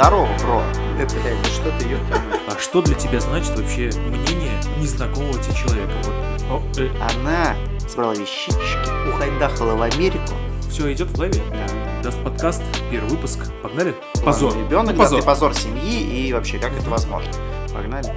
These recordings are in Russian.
Здорово, бро. Это, блядь, да что ты, ёпта. А что для тебя значит вообще мнение незнакомого тебе человека? Вот, о, э, Она собрала вещички, ухайдахала в Америку. все идет в голове? Да. Даст подкаст, первый выпуск. Погнали? Позор. Ребенок, Ну, позор. позор. позор семьи и вообще, как это возможно. Погнали.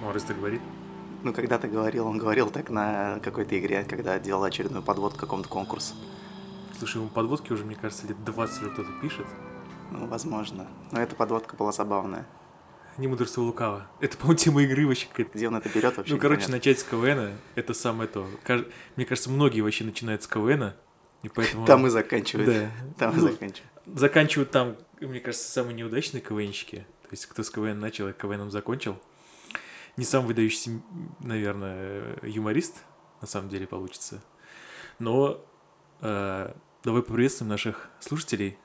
Ну, раз так говорит. Ну, когда-то говорил, он говорил так на какой-то игре, когда делал очередную подводку к какому-то конкурсу. Слушай, ему подводки уже, мне кажется, лет 20 уже кто-то пишет. Ну, возможно. Но эта подводка была забавная. Не мудрствуя лукаво. Это, по-моему, тема игры вообще какая-то. Где он это берет вообще? Ну, короче, непонятно. начать с КВН, это самое то. Мне кажется, многие вообще начинают с КВН, и поэтому... Там и заканчивает. Да. Там и Ну, заканчивает. заканчивают там, мне кажется, самые неудачные КВНщики. То есть, кто с КВН начал, и КВНом закончил. Не сам выдающийся, наверное, юморист, на самом деле, получится. Но э, давай поприветствуем наших слушателей,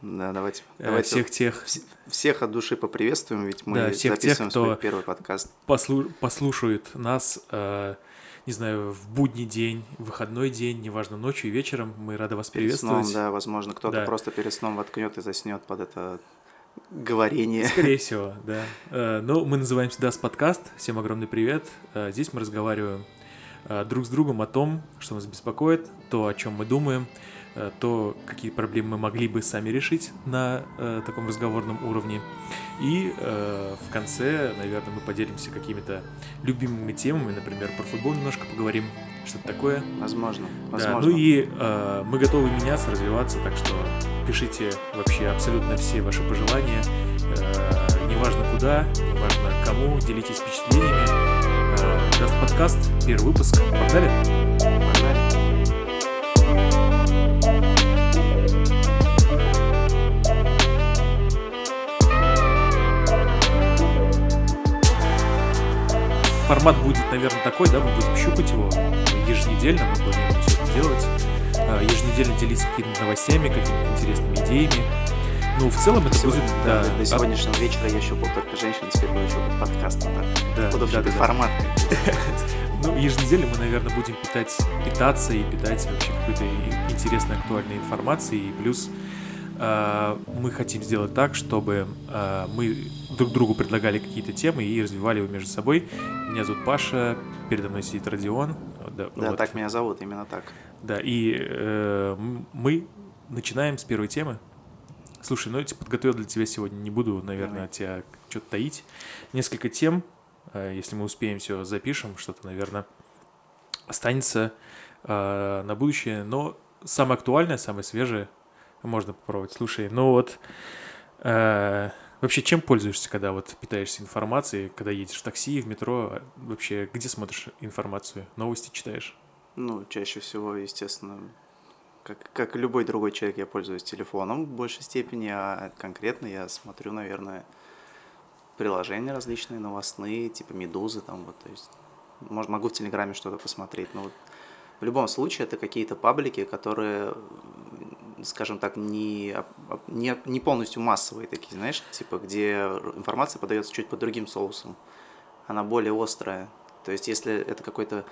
Да, давайте. э, давайте всех тех, вс- всех от души поприветствуем, ведь мы Да, всех тех, записываем кто- свой первый подкаст. послу- послушают нас, э, не знаю, в будний день, в выходной день, неважно, ночью и вечером. Мы рады вас Перед сном, приветствовать. да, возможно, кто-то Да. просто перед сном воткнет и заснет под это говорение. Скорее всего, да. Э, Ну, мы называемся Das подкаст. Всем огромный привет. Э, Здесь мы разговариваем э, друг с другом о том, что нас беспокоит, то, о чем мы думаем, то, какие проблемы мы могли бы сами решить на таком разговорном уровне. И в конце, наверное, мы поделимся какими-то любимыми темами, например, про футбол немножко поговорим, что-то такое. Возможно, Да, возможно. ну и мы готовы меняться, развиваться, так что пишите вообще абсолютно все ваши пожелания, э, неважно куда, неважно кому, делитесь впечатлениями. Э, даст подкаст, первый выпуск, погнали? Погнали. Формат будет, наверное, такой, да, мы будем щупать его еженедельно, мы планируем все это делать, еженедельно делиться какими-то новостями, какими-то интересными идеями. Ну, в целом это Сегодня- будет, да, да, до а- сегодняшнего вечера я щупал только женщин, теперь буду щупать подкаст. Вот так. да, Буду да, да, формат. Ну, еженедельно мы, наверное, будем питать, питаться и питать вообще какой-то интересной, актуальной информацией. И плюс э, мы хотим сделать так, чтобы э, мы друг другу предлагали какие-то темы и развивали его между собой. Меня зовут Паша, передо мной сидит Родион. Да, Да, вот. так меня зовут, именно так. Да, и э, мы начинаем с первой темы. Слушай, ну я тебе подготовил для тебя сегодня, не буду, наверное, Давай. от тебя что-то таить. Несколько тем, э, если мы успеем все запишем, что-то, наверное, останется э, на будущее. Но самое актуальное, самое свежее можно попробовать. Слушай, ну вот э, вообще чем пользуешься, когда вот питаешься информацией, когда едешь в такси, в метро, а вообще где смотришь информацию, новости читаешь? Ну, чаще всего, естественно, как, как любой другой человек, я пользуюсь телефоном в большей степени, а конкретно я смотрю, наверное, приложения различные, новостные, типа Медузы, там вот, то есть, может, могу в Телеграме что-то посмотреть, но вот в любом случае это какие-то паблики, которые, скажем так, не, не, не полностью массовые такие, знаешь, типа, где информация подается чуть под другим соусом, она более острая. То есть, если это какой-то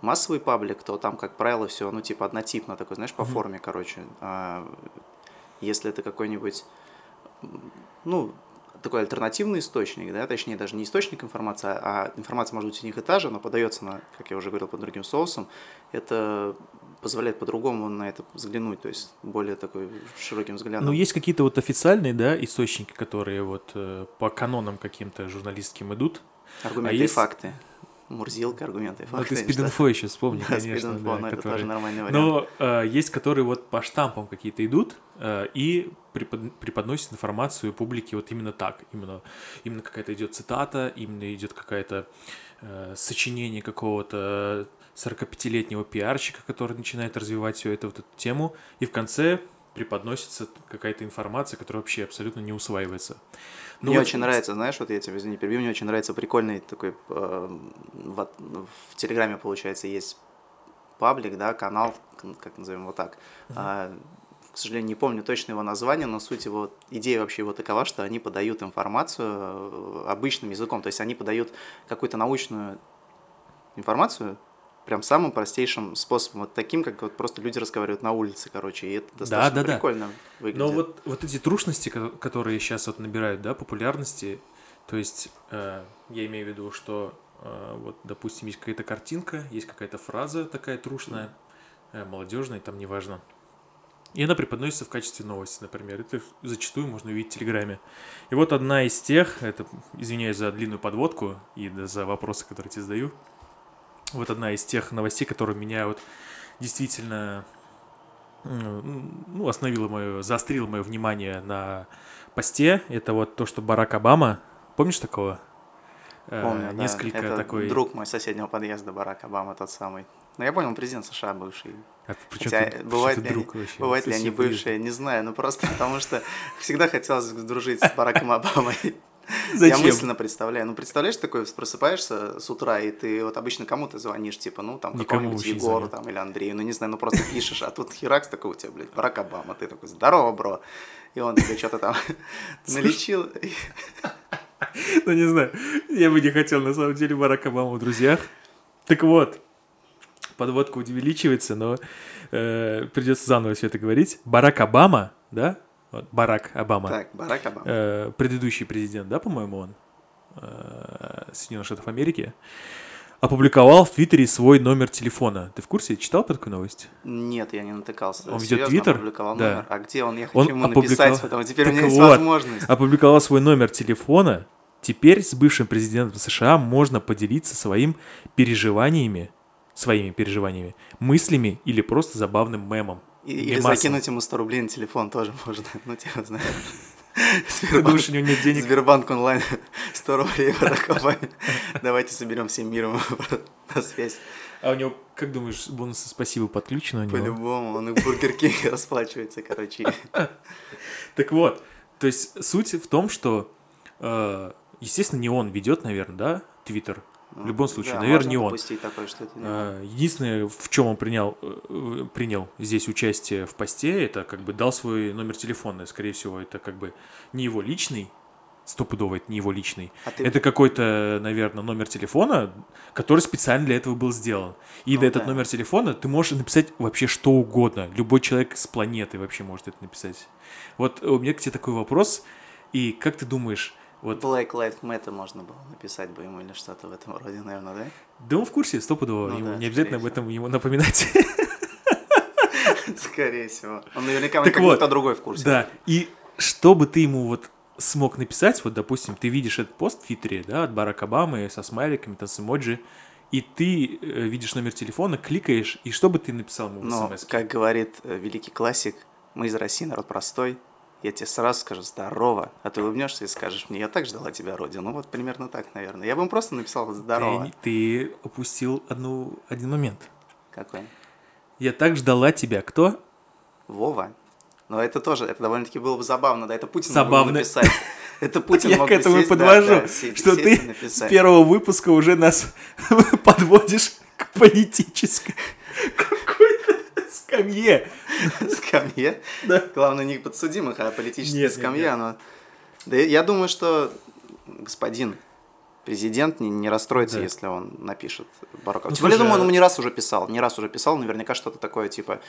массовый паблик, то там, как правило, все, ну, типа, однотипно такой, знаешь, по Мгм. форме, короче. А если это какой-нибудь, ну, такой альтернативный источник, да, точнее, даже не источник информации, а информация может быть у них и та же, но подается на, как я уже говорил, под другим соусом, это позволяет по-другому на это взглянуть, то есть более такой широким взглядом. Ну, есть какие-то вот официальные, да, источники, которые вот э, по канонам каким-то журналистским идут. Аргументы а и есть- факты. Мурзилка, аргументы и Ну, факты. ты что- спид-инфо еще вспомни, Да, конечно. спид-инфо, да, но это которые- тоже нормальный вариант. Но э, есть, которые вот по штампам какие-то идут э, и препод- преподносят информацию публике вот именно так. Именно, именно какая-то идет цитата, именно идет какая-то э, сочинение какого-то 45-летнего пиарщика, который начинает развивать всю эту вот эту тему. И в конце преподносится какая-то информация, которая вообще абсолютно не усваивается. Ну, мне вот... очень нравится, знаешь, вот я тебе, извини, перебью, мне очень нравится прикольный такой, э, в, в Телеграме, получается, есть паблик, да, канал, как назовем его так. Uh-huh. К сожалению, не помню точно его название, но суть его, идея вообще его такова, что они подают информацию э, обычным языком, то есть они подают какую-то научную информацию, прям самым простейшим способом, вот таким, как вот просто люди разговаривают на улице, короче, и это достаточно да, да, прикольно да. выглядит. Но вот, вот эти трушности, которые сейчас вот набирают, да, популярности, то есть э, я имею в виду, что э, вот, допустим, есть какая-то картинка, есть какая-то фраза такая трушная, э, молодежная, там неважно, и она преподносится в качестве новости, например. Это зачастую можно увидеть в Телеграме. И вот одна из тех, это, извиняюсь за длинную подводку и за вопросы, которые тебе задаю, вот одна из тех новостей, которые меня вот действительно ну, остановила мое, заострила мое внимание на посте, это вот то, что Барак Обама, помнишь такого? Э, Помню, э, несколько да. Это такой... друг мой соседнего подъезда, Барак Обама, тот самый. Ну, я понял, президент США бывший. А Хотя ты, бывает, ли, друг они, бывает ли они бывшие, не знаю, ну просто потому что всегда хотелось дружить с Бараком Обамой. Зачем? Я мысленно представляю. Ну, представляешь, такой просыпаешься с утра, и ты вот обычно кому ты звонишь, типа, ну, там, какому-нибудь Егору там, или Андрею, ну, не знаю, ну, просто пишешь, а тут херакс такой у тебя, блядь, Барак Обама, ты такой, здорово, бро. И он тебе что-то там налечил. Ну, не знаю, я бы не хотел, на самом деле, Барак Обама в друзьях. Так вот, подводка увеличивается, но э, придется заново все это говорить. Барак Обама, да? Вот, Барак Обама. Так, Барак Обама. Э, предыдущий президент, да, по-моему, он? Э, Соединенных Штатов Америки. Опубликовал в Твиттере свой номер телефона. Ты в курсе? Читал по такой новости? Нет, я не натыкался. Он ведет Твиттер? опубликовал да. номер. А где он? Я хочу он ему опубликовал... написать, потому теперь так у меня есть вот, возможность. Опубликовал свой номер телефона. Теперь с бывшим президентом США можно поделиться своим переживаниями своими переживаниями, мыслями или просто забавным мемом. И, или закинуть ему 100 рублей на телефон тоже можно, ну типа, знаешь. Ты думаешь, у него нет денег? Сбербанк онлайн 100 рублей в Давайте соберем всем миром на связь. А у него, как думаешь, бонусы спасибо подключены у него? По-любому, он и в Burger King расплачивается, короче. Так вот, то есть суть в том, что, э, естественно, не он ведет, наверное, да, Твиттер, в любом случае, да, наверное, не он. Такое, что это не а, Единственное, в чем он принял, э, принял здесь участие в посте, это как бы дал свой номер телефона. Скорее всего, это как бы не его личный, стопудово это не его личный. А ты... Это какой-то, наверное, номер телефона, который специально для этого был сделан. И ну, на этот номер телефона ты можешь написать вообще что угодно. Любой человек с планеты вообще может это написать. Вот у меня к тебе такой вопрос. И как ты думаешь, вот. Black Lives Matter можно было написать бы ему или что-то в этом роде, наверное, да? Да он в курсе, стопудово. Ну, ему да, не обязательно об этом ему напоминать. Скорее всего. Он наверняка так вот, кто другой в курсе. Да, и что бы ты ему вот смог написать, вот, допустим, ты видишь этот пост в Твиттере, да, от Барака Обамы со смайликами, там, с эмоджи, и ты э, видишь номер телефона, кликаешь, и что бы ты написал ему в Ну, как говорит э, великий классик, мы из России, народ простой, я тебе сразу скажу «здорово», а ты улыбнешься и скажешь мне «я так ждала тебя, Родина». Ну вот примерно так, наверное. Я бы им просто написал «здорово». Ты, ты упустил одну, один момент. Какой? Я так ждала тебя. Кто? Вова. Но это тоже, это довольно-таки было бы забавно, да, это Путин забавно. мог написать. Это Путин Я мог к этому и подвожу, что ты с первого выпуска уже нас подводишь к политической скамье. Скамье? Да. Главное, не подсудимых, а политическая скамья. Но... Да я думаю, что господин президент не, не расстроится, да. если он напишет Бараков. Ну, Тем более, думаю, он ему не раз уже писал, не раз уже писал, наверняка что-то такое, типа,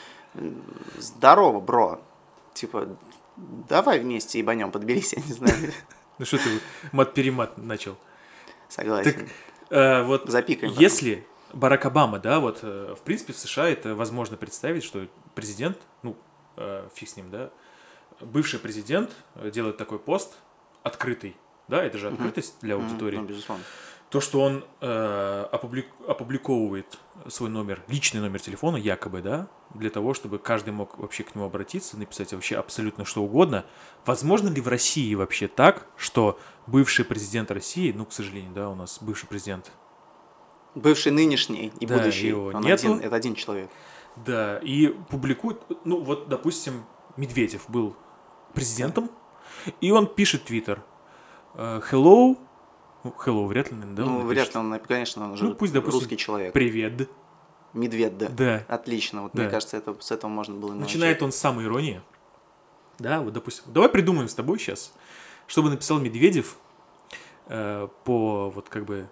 здорово, бро, типа, давай вместе ебанем, подберись, я не знаю. Ну что ты мат-перемат начал? Согласен. Так, э, вот Запикаем если Барак Обама, да, вот, э, в принципе, в США это возможно представить, что президент, ну, э, фиг с ним, да, бывший президент делает такой пост открытый, да, это же открытость для аудитории. Ну, безусловно. То, что он э, опублик, опубликовывает свой номер, личный номер телефона, якобы, да, для того, чтобы каждый мог вообще к нему обратиться, написать вообще абсолютно что угодно. Возможно ли в России вообще так, что бывший президент России, ну, к сожалению, да, у нас бывший президент Бывший, нынешний и да, будущий. Его Он нету. Один, это один человек. Да, и публикует, ну вот, допустим, Медведев был президентом, и он пишет твиттер. э, Hello. Ну, hello вряд ли, да? Ну, вряд ли он, конечно, он же Ну, пусть, допустим, русский человек. Привет. Медведь, да. Да. Отлично. Вот Да. мне кажется, это, с этого можно было и Начинает он с самой иронии. Да, вот, допустим. Давай придумаем с тобой сейчас, чтобы написал Медведев э, по вот как бы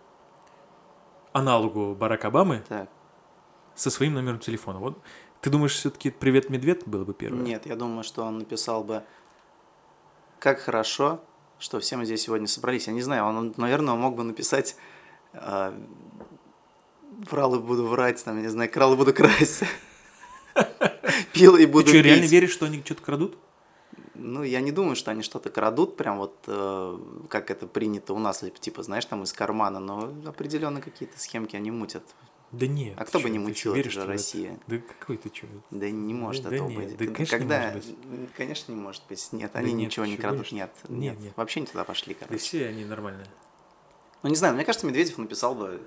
аналогу Барака Обамы Так. со своим номером телефона. Вот ты думаешь, все-таки привет, медведь было бы первое? Нет, я думаю, что он написал бы «Как хорошо, что все мы здесь сегодня собрались». Я не знаю, он, наверное, мог бы написать э, «Врал и буду врать», там, я не знаю, «Крал и буду красть». Пил и буду Ты что, реально веришь, что они что-то крадут? Ну, я не думаю, что они что-то крадут, прям вот э, как это принято у нас, типа, знаешь, там из кармана, но определенно какие-то схемки они мутят. Да нет. А кто бы не мутил, это же? Россия. Да какой ты что? Да не может Да этого нет, быть. да, Когда- конечно, не Когда... может быть. Конечно, не может быть. Нет, Да они нет, ничего не крадут. Нет, Нет, нет. Вообще не туда пошли, Да короче. все они нормальные. Ну, не знаю, мне кажется, Медведев написал бы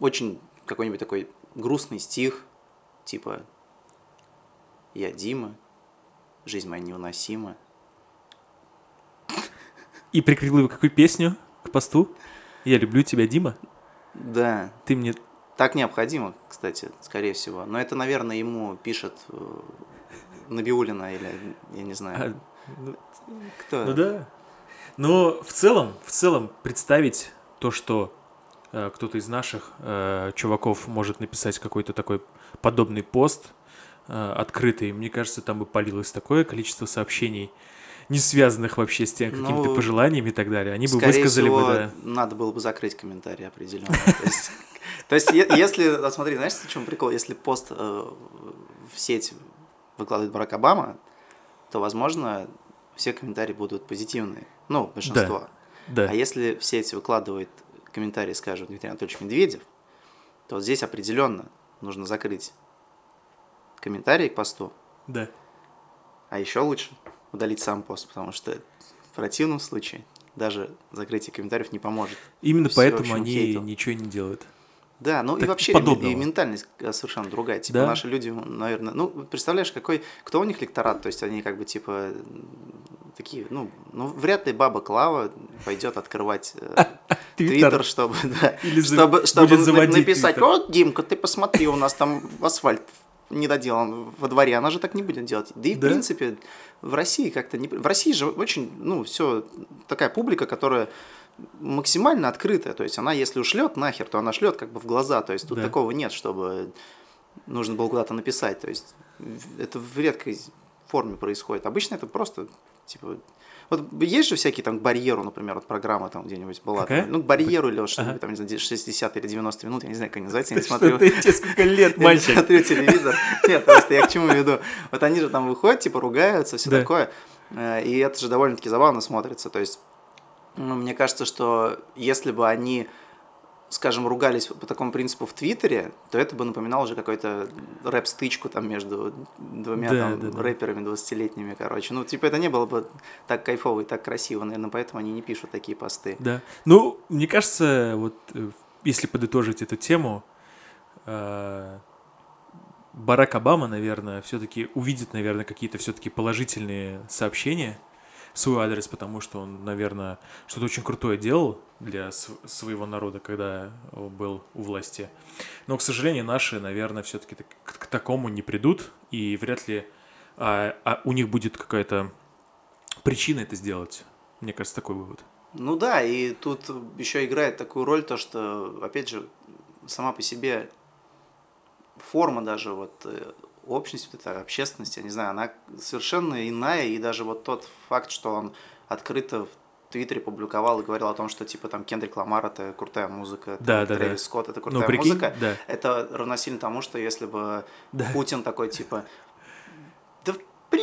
очень какой-нибудь такой грустный стих, типа «Я Дима, жизнь моя невыносима». И прикрепил бы какую песню к посту? Я люблю тебя, Дима. Да, Ты мне... так необходимо, кстати, скорее всего. Но это, наверное, ему пишет э, Набиулина или, я не знаю, А, ну, кто. Ну да. Но в целом, в целом представить то, что э, кто-то из наших э, чуваков может написать какой-то такой подобный пост открытый, мне кажется, там бы полилось такое количество сообщений, не связанных вообще с тем какими-то Ну, пожеланиями и так далее. Они бы высказали всего, бы, да. надо было бы закрыть комментарий определенно. То есть, если, вот смотри, знаешь, в чем прикол? Если пост э, в сеть выкладывает Барак Обама, то, возможно, все комментарии будут позитивные. Ну, большинство. Да. А если в сеть выкладывает комментарий, скажем, Дмитрий Анатольевич Медведев, то вот здесь определенно нужно закрыть комментарий к посту, Да. а еще лучше удалить сам пост, потому что в противном случае даже закрытие комментариев не поможет. Именно Всё поэтому они хейту. ничего и не делают. Да, ну и Так вообще подобного. и ментальность э, совершенно другая. Типа Да. наши люди, наверное, ну представляешь, какой, кто у них лекторат, то есть они как бы типа такие, ну, ну вряд ли баба Клава пойдет открывать э, Твиттер, чтобы, да, Или за- чтобы, чтобы написать, вот, Димка, ты посмотри, у нас там асфальт не доделан во дворе, она же так не будет делать. Да и в Да? принципе в России как-то не... В России же очень, ну, все такая публика, которая максимально открытая, то есть она, если ушлет нахер, то она шлет как бы в глаза, то есть тут Да. такого нет, чтобы нужно было куда-то написать, то есть это в редкой форме происходит. Обычно это просто, типа, вот есть же всякие там к барьеру, например, вот программа там где-нибудь была, Какая? там, ну, к барьеру или что-нибудь Ага. там, не знаю, 60 или 90 минут, я не знаю, как называется, я не смотрю. ты, тебе сколько лет, Я мальчик? смотрю телевизор. Нет, просто я к чему веду. Вот они же там выходят, типа ругаются, все Да. такое. Э, И это же довольно-таки забавно смотрится. То есть, ну, мне кажется, что если бы они, скажем, ругались по такому принципу в Твиттере, то это бы напоминало уже какой-то рэп-стычку там между двумя Да, там да, да. рэперами 20-летними, короче. Ну, типа, это не было бы так кайфово и так красиво, наверное, поэтому они не пишут такие посты. Да. Ну, мне кажется, вот э, если подытожить эту тему, э, Барак Обама, наверное, все-таки увидит, наверное, какие-то все-таки положительные сообщения свой адрес, потому что он, наверное, что-то очень крутое делал для св- своего народа, когда был у власти. Но, к сожалению, наши, наверное, все-таки к, такому не придут, и вряд ли а, а у них будет какая-то причина это сделать. Мне кажется, такой вывод. Ну да, и тут еще играет такую роль то, что, опять же, сама по себе форма даже вот общности, вот эта общественность, я не знаю, она совершенно иная, и даже вот тот факт, что он открыто в Твиттере публиковал и говорил о том, что типа там Кендрик Ламар это крутая музыка, там, Да, да, Трэвис да. Скотт это Ну, крутая прикинь, музыка, да. это равносильно тому, что если бы Да. Путин такой типа, да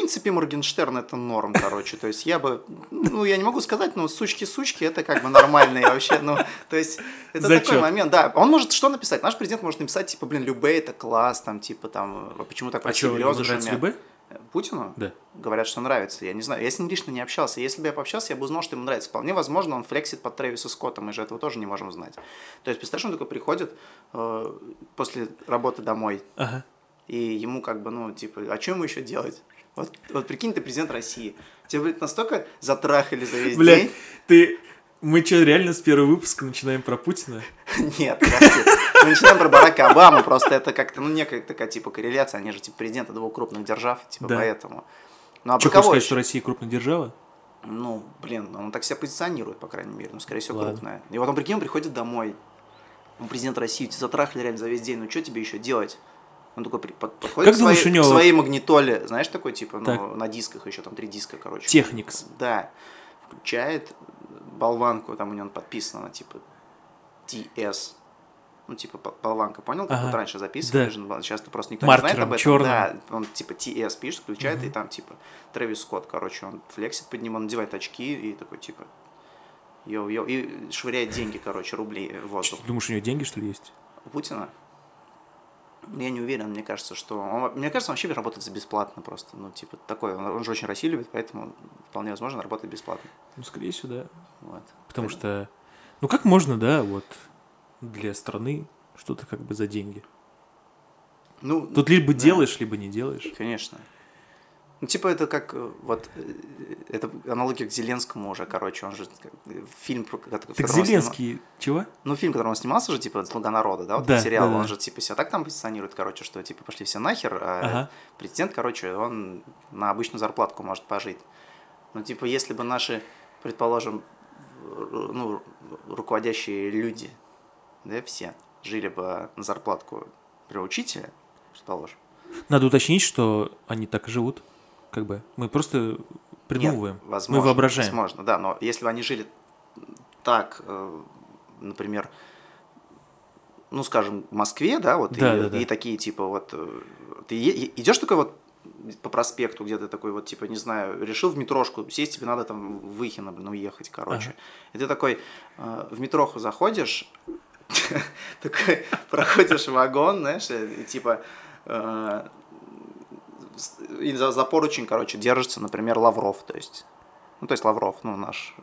принципе Моргенштерн это норм, короче, то есть я бы, ну я не могу сказать, но сучки-сучки это как бы нормальные вообще, ну то есть это Зачет. такой момент, да, он может что написать, наш президент может написать типа, блин, Любэ это класс, там типа там, а почему так А что, красиво ему грёзы нравится шумят?» Любэ? Путину? Да. Говорят, что нравится. Я не знаю. Я с ним лично не общался. Если бы я пообщался, я бы узнал, что ему нравится. Вполне возможно, он флексит под Трэвиса Скотта. Мы же этого тоже не можем знать. То есть, представляешь, он такой приходит э, после работы домой, Ага. и ему как бы, ну, типа, а что ему еще делать? Вот, вот прикинь, ты президент России. Тебя, блядь, настолько затрахали за весь Блядь, день. ты... Мы что, реально с первого выпуска начинаем про Путина? Нет, подожди. мы начинаем про Барака Обаму, просто это как-то, ну, некая такая, типа, корреляция, они же, типа, президенты двух крупных держав, типа, Да. поэтому. Ну, а Что, хочешь сказать, что Россия крупная держава? Ну, блин, он так себя позиционирует, по крайней мере, ну, скорее всего, Ладно. крупная. И вот он, прикинь, он приходит домой, он президент России, тебя затрахали реально за весь день, ну, что тебе еще делать? Он такой подходит Как к, своей, думаешь, у него- к своей магнитоле, знаешь, такой, типа, ну, Так. на дисках еще, там, три диска, короче. Техникс. Да. Включает болванку, там у него подписано, она, типа, TS. Ну, типа, болванка, понял? Как Ага. вот раньше записывали, Да. ну, сейчас то просто никто не знает Маркером об этом. чёрным. Да, он, типа, TS пишет, включает, и там, типа, Трэвис Скотт, короче, он флексит под ним, он надевает очки и такой, типа, йоу-йоу, и швыряет деньги, короче, рубли в воздух. Ты думаешь, у него деньги, что ли, есть? У Путина? Я не уверен, мне кажется, что... Он, мне кажется, он вообще работает за бесплатно просто. Ну, типа, такой. Он, он же очень Россию любит, поэтому вполне возможно работает бесплатно. Ну, скорее всего, да. Вот. Потому что, ну как можно, да, вот для страны что-то как бы за деньги. Ну, Тут либо да. делаешь, либо не делаешь. Конечно. Ну, типа, это как, э, вот, э, это аналогия к Зеленскому уже, короче, он же, э, фильм, в Так Зеленский, чего? Ну, фильм, в котором он снимался же, типа, «Слуга народа», да, вот Да, сериал, да, да. он же, типа, себя так там позиционирует, короче, что, типа, пошли все нахер, а Ага. президент, короче, он на обычную зарплатку может пожить. Ну, типа, если бы наши, предположим, ну, руководящие люди, да, все, жили бы на зарплатку например, учителя, предположим, Надо уточнить, что они так и живут. Как бы. Мы просто придумываем. Нет, возможно, Мы воображаем. Возможно, да, но если бы они жили так, э, например, ну, скажем, в Москве, да, вот, Да, и, да, да. и такие, типа, вот, э, ты идешь такой вот по проспекту, где-то такой вот, типа, не знаю, решил в метрошку сесть, тебе надо там в Выхино, блин, уехать, короче. Ага. И ты такой э, в метроху заходишь, такой проходишь вагон, знаешь, и типа э, и за, за поручень, короче, держится, например, Лавров, то есть, ну, то есть Лавров, ну, наш э,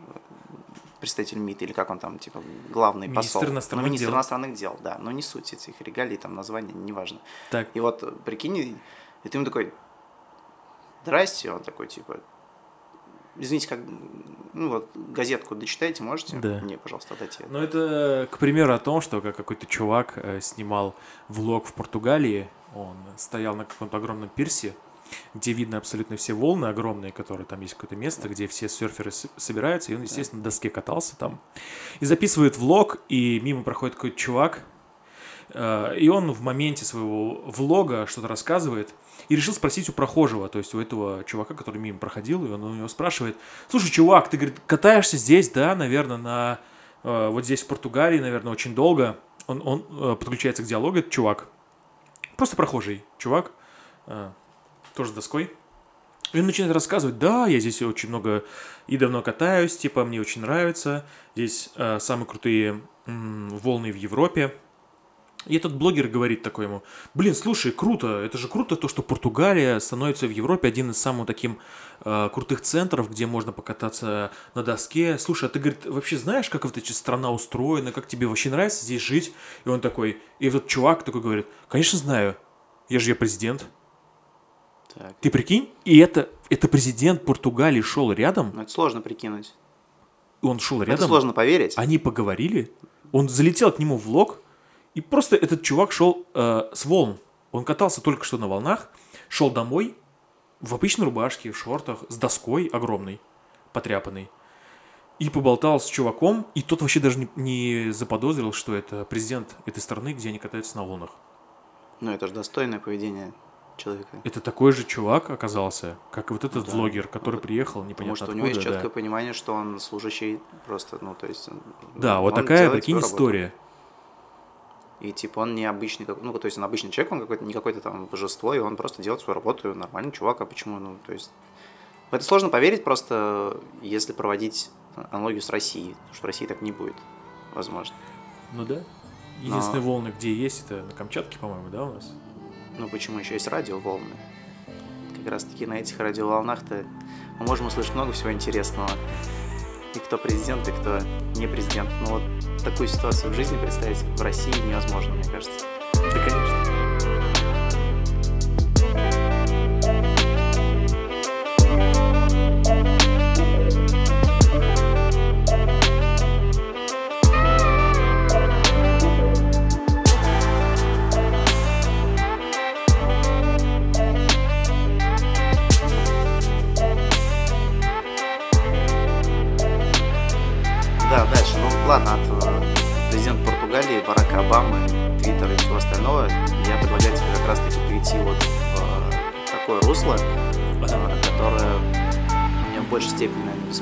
представитель МИД, или как он там, типа, главный Министр посол. иностранных ну, министр дел. иностранных дел, да, но не суть этих регалий, там, название, неважно. Так, И вот, прикинь, и- и ты ему такой, здрасте, он такой, типа, извините, как, ну, вот, газетку дочитайте, можете? Да. Мне, пожалуйста, дайте. Ну, это, к примеру, о том, что как какой-то чувак э, снимал влог в Португалии. Он стоял на каком-то огромном пирсе, где видно абсолютно все волны огромные, которые там есть какое-то место, где все серферы собираются, и он, естественно, на доске катался там. И записывает влог, и мимо проходит какой-то чувак, э, и он в моменте своего влога что-то рассказывает, и решил спросить у прохожего, то есть у этого чувака, который мимо проходил, и он у него спрашивает, слушай, чувак, ты, говорит, катаешься здесь, да, наверное, на э, вот здесь в Португалии, наверное, очень долго. Он, он э, подключается к диалогу, этот чувак. Просто прохожий чувак, тоже доской. И он начинает рассказывать, да, я здесь очень много и давно катаюсь, типа, мне очень нравится. Здесь э, самые крутые м, волны в Европе. И этот блогер говорит такой ему, блин, слушай, круто, это же круто то, что Португалия становится в Европе один из самых таким э, крутых центров, где можно покататься на доске. Слушай, а ты, говорит, вообще знаешь, как вот эта страна устроена, как тебе вообще нравится здесь жить? И он такой, и этот чувак такой говорит, конечно знаю, я же я президент. Так. Ты прикинь? И это, это президент Португалии шел рядом, Ну, это сложно прикинуть. он шел Это рядом, сложно поверить. они поговорили, он залетел к нему в лог, и просто этот чувак шел э, с волн. Он катался только что на волнах, шел домой в обычной рубашке, в шортах, с доской огромной, потряпанной. И поболтал с чуваком, и тот вообще даже не, не заподозрил, что это президент этой страны, где они катаются на волнах. Ну, это же достойное поведение человека. Это такой же чувак оказался, как и вот этот Да. влогер, который Вот. приехал Потому непонятно что у откуда. него есть да. четкое понимание, что он служащий просто, ну, то есть... Да, вот такая, прикинь, работу. история. И типа он не обычный, ну, то есть он обычный человек, он какой-то, не какое-то там божество, и он просто делает свою работу, нормальный чувак, а почему, ну, то есть... В это сложно поверить просто, если проводить аналогию с Россией, потому что в России так не будет, возможно. Ну да. Единственные волны, где есть, это на Камчатке, по-моему, да, у нас? Ну, почему еще есть радиоволны? Как раз таки на этих радиоволнах-то мы можем услышать много всего интересного. И кто президент, и кто не президент. Но вот такую ситуацию в жизни представить в России невозможно, мне кажется. Да, конечно.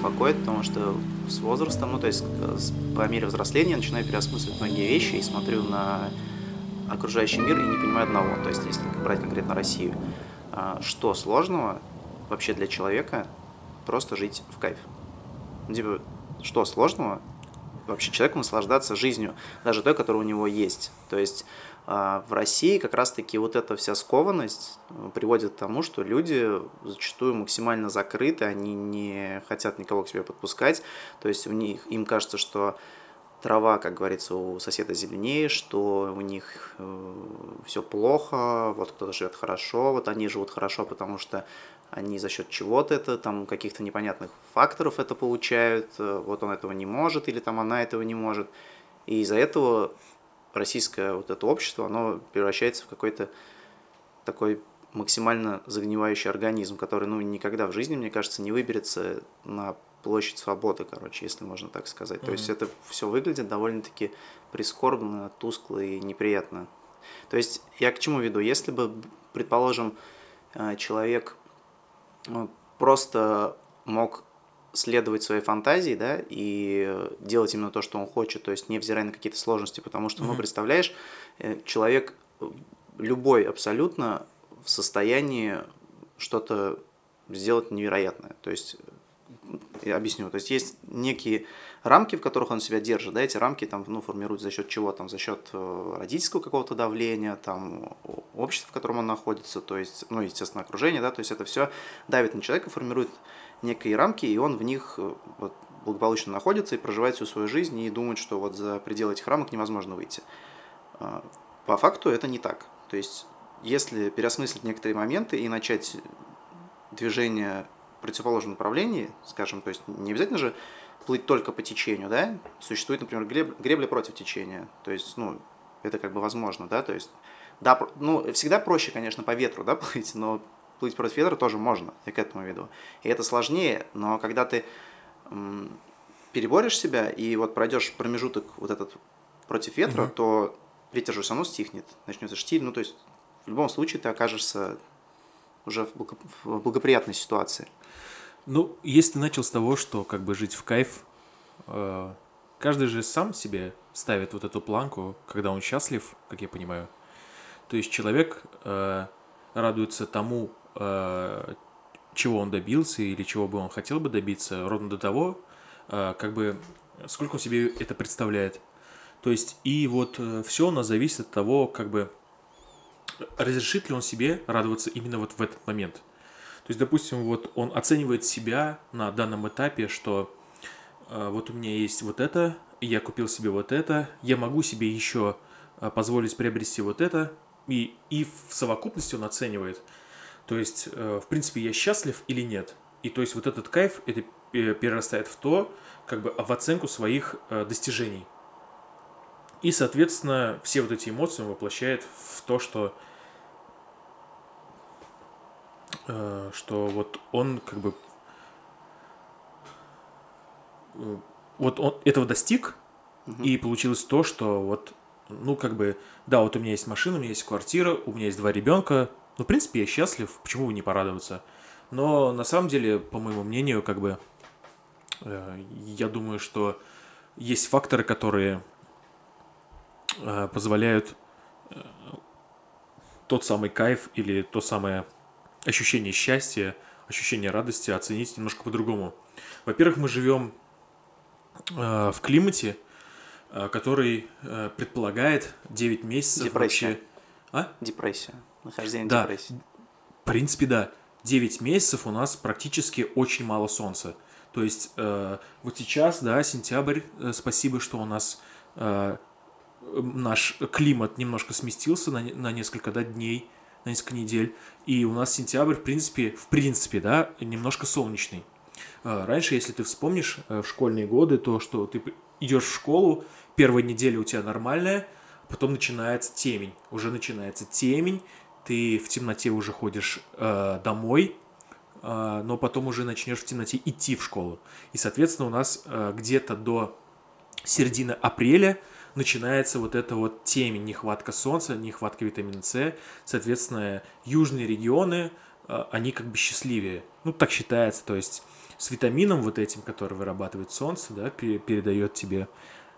Беспокоит, потому что с возрастом, ну, то есть по мере взросления я начинаю переосмысливать многие вещи и смотрю на окружающий мир и не понимаю одного. То есть, если брать конкретно Россию, что сложного вообще для человека просто жить в кайф? Ну, типа, что сложного вообще человеку наслаждаться жизнью, даже той, которая у него есть. То есть в России как раз-таки вот эта вся скованность э, приводит к тому, что люди зачастую максимально закрыты, они не хотят никого к себе подпускать, то есть у них, им кажется, что трава, как говорится, у соседа зеленее, что у них э, все плохо, вот кто-то живет хорошо, вот они живут хорошо, потому что они за счет чего-то это, там, каких-то непонятных факторов это получают, э, вот он этого не может или там она этого не может. И из-за этого российское вот это общество, оно превращается в какой-то такой максимально загнивающий организм, который, ну, никогда в жизни, мне кажется, не выберется на площадь свободы, короче, если можно так сказать. Mm-hmm. То есть это все выглядит довольно-таки прискорбно, тускло и неприятно. То есть я к чему веду? Если бы, предположим, э, человек ну, просто мог следовать своей фантазии, да, и делать именно то, что он хочет, то есть невзирая на какие-то сложности, потому что, mm-hmm. ну, представляешь, э, человек любой абсолютно в состоянии что-то сделать невероятное. То есть, я объясню, то есть есть некие рамки, в которых он себя держит, да, эти рамки там, ну, формируются за счет чего, там, за счет э, родительского какого-то давления, там, общества, в котором он находится, то есть, ну, естественно, окружение, да, то есть это все давит на человека, формирует некие рамки, и он в них э, вот, благополучно находится и проживает всю свою жизнь и думает, что вот за пределы этих рамок невозможно выйти. А, по факту это не так. То есть, если переосмыслить некоторые моменты и начать движение в противоположном направлении, скажем, то есть не обязательно же плыть только по течению, да, существует, например, греб, гребля против течения, то есть, ну, это как бы возможно, да, то есть, да, ну, всегда проще, конечно, по ветру, да, плыть, но плыть против ветра тоже можно, я к этому веду. И это сложнее, но когда ты переборешь себя и вот пройдешь промежуток вот этот против ветра, угу. то ветер же все равно стихнет, начнется штиль, ну, то есть, в любом случае ты окажешься уже в благоприятной ситуации. Ну, если ты начал с того, что как бы жить в кайф, э, каждый же сам себе ставит вот эту планку, когда он счастлив, как я понимаю. То есть человек э, радуется тому, чего он добился или чего бы он хотел бы добиться, ровно до того, э, как бы сколько он себе это представляет. То есть и вот э, все у нас зависит от того, как бы разрешит ли он себе радоваться именно вот в этот момент. То есть, допустим, вот он оценивает себя на данном этапе, что э, вот у меня есть вот это, я купил себе вот это, я могу себе еще э, позволить приобрести вот это, и, и в совокупности он оценивает. То есть, э, в принципе, я счастлив или нет. И то есть вот этот кайф, это перерастает в то, как бы в оценку своих э, достижений. И, соответственно, все вот эти эмоции он воплощает в то, что Э, что вот он как бы вот он этого достиг, угу. и получилось то, что вот, ну, как бы, да, вот у меня есть машина, у меня есть квартира, у меня есть два ребенка, ну, в принципе, я счастлив, почему бы не порадоваться? Но на самом деле, по моему мнению, как бы, э, я думаю, что есть факторы, которые э, позволяют э, тот самый кайф или то самое ощущение счастья, ощущение радости оценить немножко по-другому. Во-первых, мы живем э, в климате, э, который э, предполагает 9 месяцев Депрессия. вообще... А? Депрессия. Нахождение да. депрессии. В принципе, да. 9 месяцев у нас практически очень мало солнца. То есть э, вот сейчас, да, сентябрь, э, спасибо, что у нас э, наш климат немножко сместился на, на несколько да, дней на несколько недель. И у нас сентябрь, в принципе, в принципе, да, немножко солнечный. А, раньше, если ты вспомнишь э, в школьные годы, то, что ты идешь в школу, первая неделя у тебя нормальная, потом начинается темень. Уже начинается темень, ты в темноте уже ходишь э, домой, э, но потом уже начнешь в темноте идти в школу. И, соответственно, у нас э, где-то до середины апреля начинается вот эта вот темень, нехватка солнца, нехватка витамина С, соответственно, южные регионы, а, они как бы счастливее. Ну, так считается, то есть с витамином вот этим, который вырабатывает солнце, да, передает тебе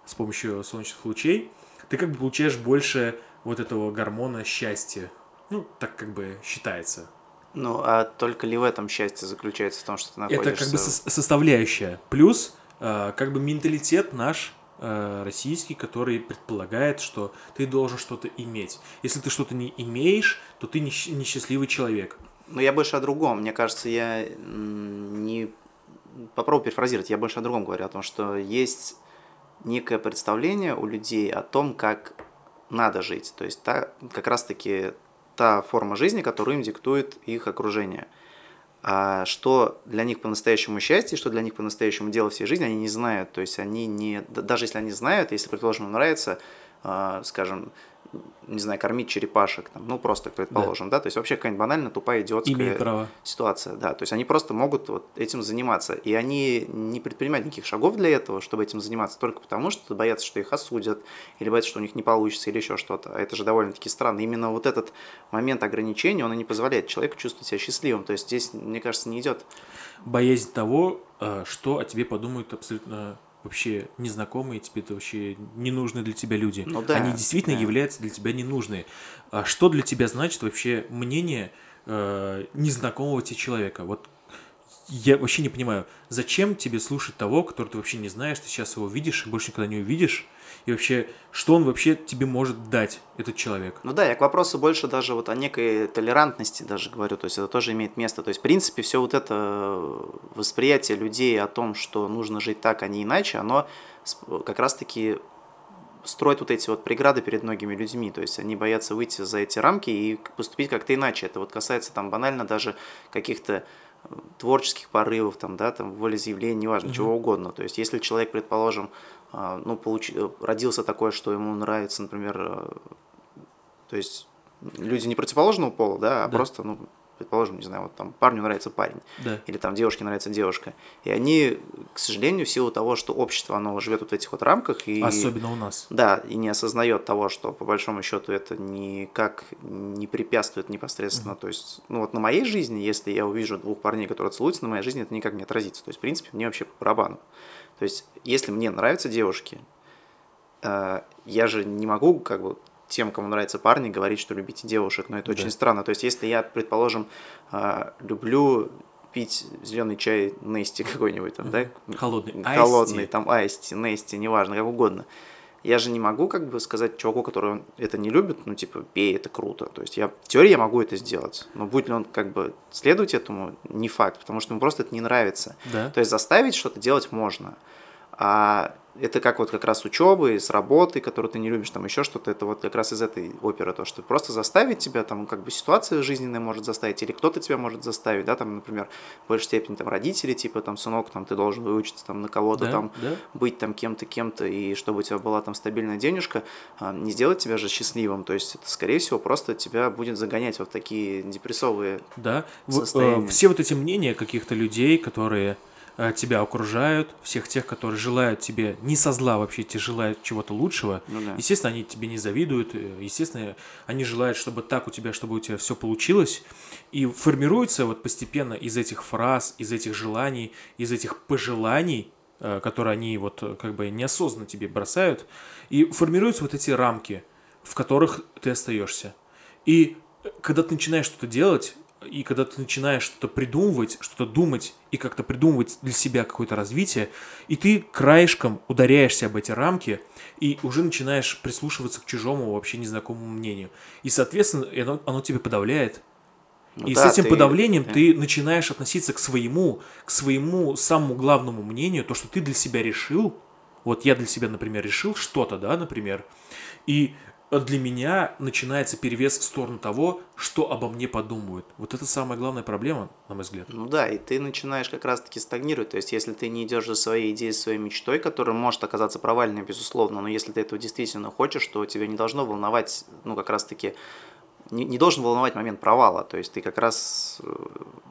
с помощью солнечных лучей, ты как бы получаешь больше вот этого гормона счастья. Ну, так как бы считается. Ну, а только ли в этом счастье заключается в том, что ты находишься... Это как бы составляющая. Плюс, э, как бы менталитет наш э, российский, который предполагает, что ты должен что-то иметь. Если ты что-то не имеешь, то ты несчастливый человек. Ну, я больше о другом. Мне кажется, я не... Попробую перефразировать. Я больше о другом говорю. О том, что есть некое представление у людей о том, как надо жить. То есть та, как раз-таки та форма жизни, которую им диктует их окружение. А что для них по-настоящему счастье, что для них по-настоящему дело всей жизни, они не знают. То есть они не... Даже если они знают, если, предположим, им нравится, а, скажем, не знаю, кормить черепашек, там, ну просто, предположим, да. да, то есть вообще какая-нибудь банальная, тупая, идиотская ситуация, да, то есть они просто могут вот этим заниматься, и они не предпринимают никаких шагов для этого, чтобы этим заниматься, только потому что боятся, что их осудят, или боятся, что у них не получится, или еще что-то, а это же довольно-таки странно. Именно вот этот момент ограничения, он и не позволяет человеку чувствовать себя счастливым, то есть здесь, мне кажется, не идет... Боязнь того, э, что о тебе подумают абсолютно вообще незнакомые, тебе это вообще ненужные для тебя люди. Ну, да, Они действительно да. являются для тебя ненужные. А что для тебя значит вообще мнение э, незнакомого тебе человека? Вот я вообще не понимаю, зачем тебе слушать того, которого ты вообще не знаешь, ты сейчас его видишь и больше никогда не увидишь, и вообще, что он вообще тебе может дать, этот человек? Ну да, я к вопросу больше даже вот о некой толерантности даже говорю, то есть это тоже имеет место. То есть, в принципе, все вот это восприятие людей о том, что нужно жить так, а не иначе, оно как раз-таки строит вот эти вот преграды перед многими людьми, то есть они боятся выйти за эти рамки и поступить как-то иначе. Это вот касается там банально даже каких-то творческих порывов, там, да, там, волеизъявлений, неважно, угу. чего угодно. То есть, если человек, предположим, а, ну, получ... родился такое, что ему нравится, например, э, то есть люди не противоположного пола, да, а да. просто, ну, предположим, не знаю, вот там парню нравится парень, да. или там девушке нравится девушка. И они, к сожалению, в силу того, что общество, оно живет вот в этих вот рамках. И, Особенно у нас. Да, и не осознает того, что по большому счету это никак не препятствует непосредственно. Mm-hmm. То есть, ну вот на моей жизни, если я увижу двух парней, которые целуются, на моей жизни это никак не отразится. То есть, в принципе, мне вообще по барабану. То есть, если мне нравятся девушки, э, я же не могу как бы тем, кому нравятся парни, говорить, что любите девушек, но это да. очень странно. То есть, если я, предположим, а, люблю пить зеленый чай Нести какой-нибудь там, да? Холодный. Холодный, Айсти. там Айсти, Нести, неважно, как угодно. Я же не могу как бы сказать чуваку, который это не любит, ну типа, пей, это круто. То есть я в теории я могу это сделать, но будет ли он как бы следовать этому, не факт, потому что ему просто это не нравится. Да. То есть заставить что-то делать можно. А это как вот как раз учебы, с работы, которую ты не любишь, там еще что-то, это вот как раз из этой оперы, то, что просто заставить тебя, там как бы ситуация жизненная может заставить, или кто-то тебя может заставить, да, там, например, в большей степени там родители, типа, там, сынок, там, ты должен выучиться там на кого-то да, там, да. быть там кем-то, кем-то, и чтобы у тебя была там стабильная денежка, а, не сделать тебя же счастливым, то есть это, скорее всего, просто тебя будет загонять вот такие депрессовые да. состояния. Все вот эти мнения каких-то людей, которые Э, тебя окружают, всех тех, которые желают тебе не со зла вообще, тебе желают чего-то лучшего. Ну, да. Естественно, они тебе не завидуют, э, естественно, они желают, чтобы так у тебя, чтобы у тебя все получилось. И формируется вот постепенно из этих фраз, из этих желаний, из этих пожеланий, э, которые они вот как бы неосознанно тебе бросают, и формируются вот эти рамки, в которых ты остаешься. И когда ты начинаешь что-то делать, и когда ты начинаешь что-то придумывать, что-то думать и как-то придумывать для себя какое-то развитие, и ты краешком ударяешься об эти рамки и уже начинаешь прислушиваться к чужому, вообще незнакомому мнению. И, соответственно, оно, оно тебя подавляет. Ну, и да, с этим ты... подавлением да. ты начинаешь относиться к своему, к своему самому главному мнению, то, что ты для себя решил. Вот я для себя, например, решил что-то, да, например, и для меня начинается перевес в сторону того, что обо мне подумают. Вот это самая главная проблема, на мой взгляд. Ну да, и ты начинаешь как раз-таки стагнировать. То есть, если ты не идешь за своей идеей, своей мечтой, которая может оказаться провальной, безусловно, но если ты этого действительно хочешь, то тебя не должно волновать, ну, как раз-таки, не, не должен волновать момент провала. То есть, ты как раз э,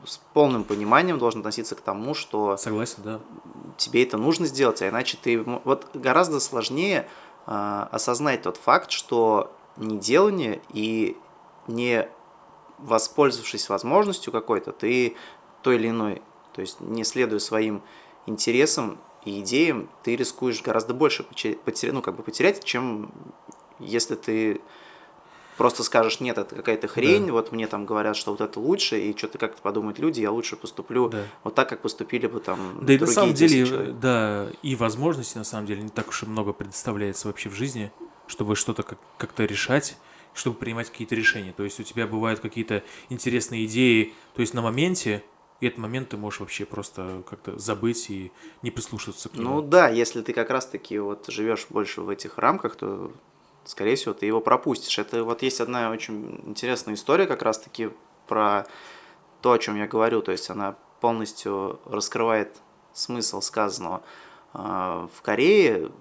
с полным пониманием должен относиться к тому, что... Согласен, да. Тебе это нужно сделать, а иначе ты... Вот гораздо сложнее а, осознать тот факт, что неделание и не воспользовавшись возможностью какой-то, ты той или иной, то есть не следуя своим интересам и идеям, ты рискуешь гораздо больше потерять, ну, как бы потерять, чем если ты просто скажешь, нет, это какая-то хрень, да. вот мне там говорят, что вот это лучше, и что-то как-то подумают люди, я лучше поступлю да. вот так, как поступили бы там Да и на самом деле, человек. да, и возможностей на самом деле не так уж и много предоставляется вообще в жизни, чтобы что-то как- как-то решать, чтобы принимать какие-то решения. То есть у тебя бывают какие-то интересные идеи, то есть на моменте, и этот момент ты можешь вообще просто как-то забыть и не прислушиваться к нему. Ну да, если ты как раз-таки вот живешь больше в этих рамках, то скорее всего, ты его пропустишь. Это вот есть одна очень интересная история как раз-таки про то, о чем я говорю. То есть она полностью раскрывает смысл сказанного. А, в Корее,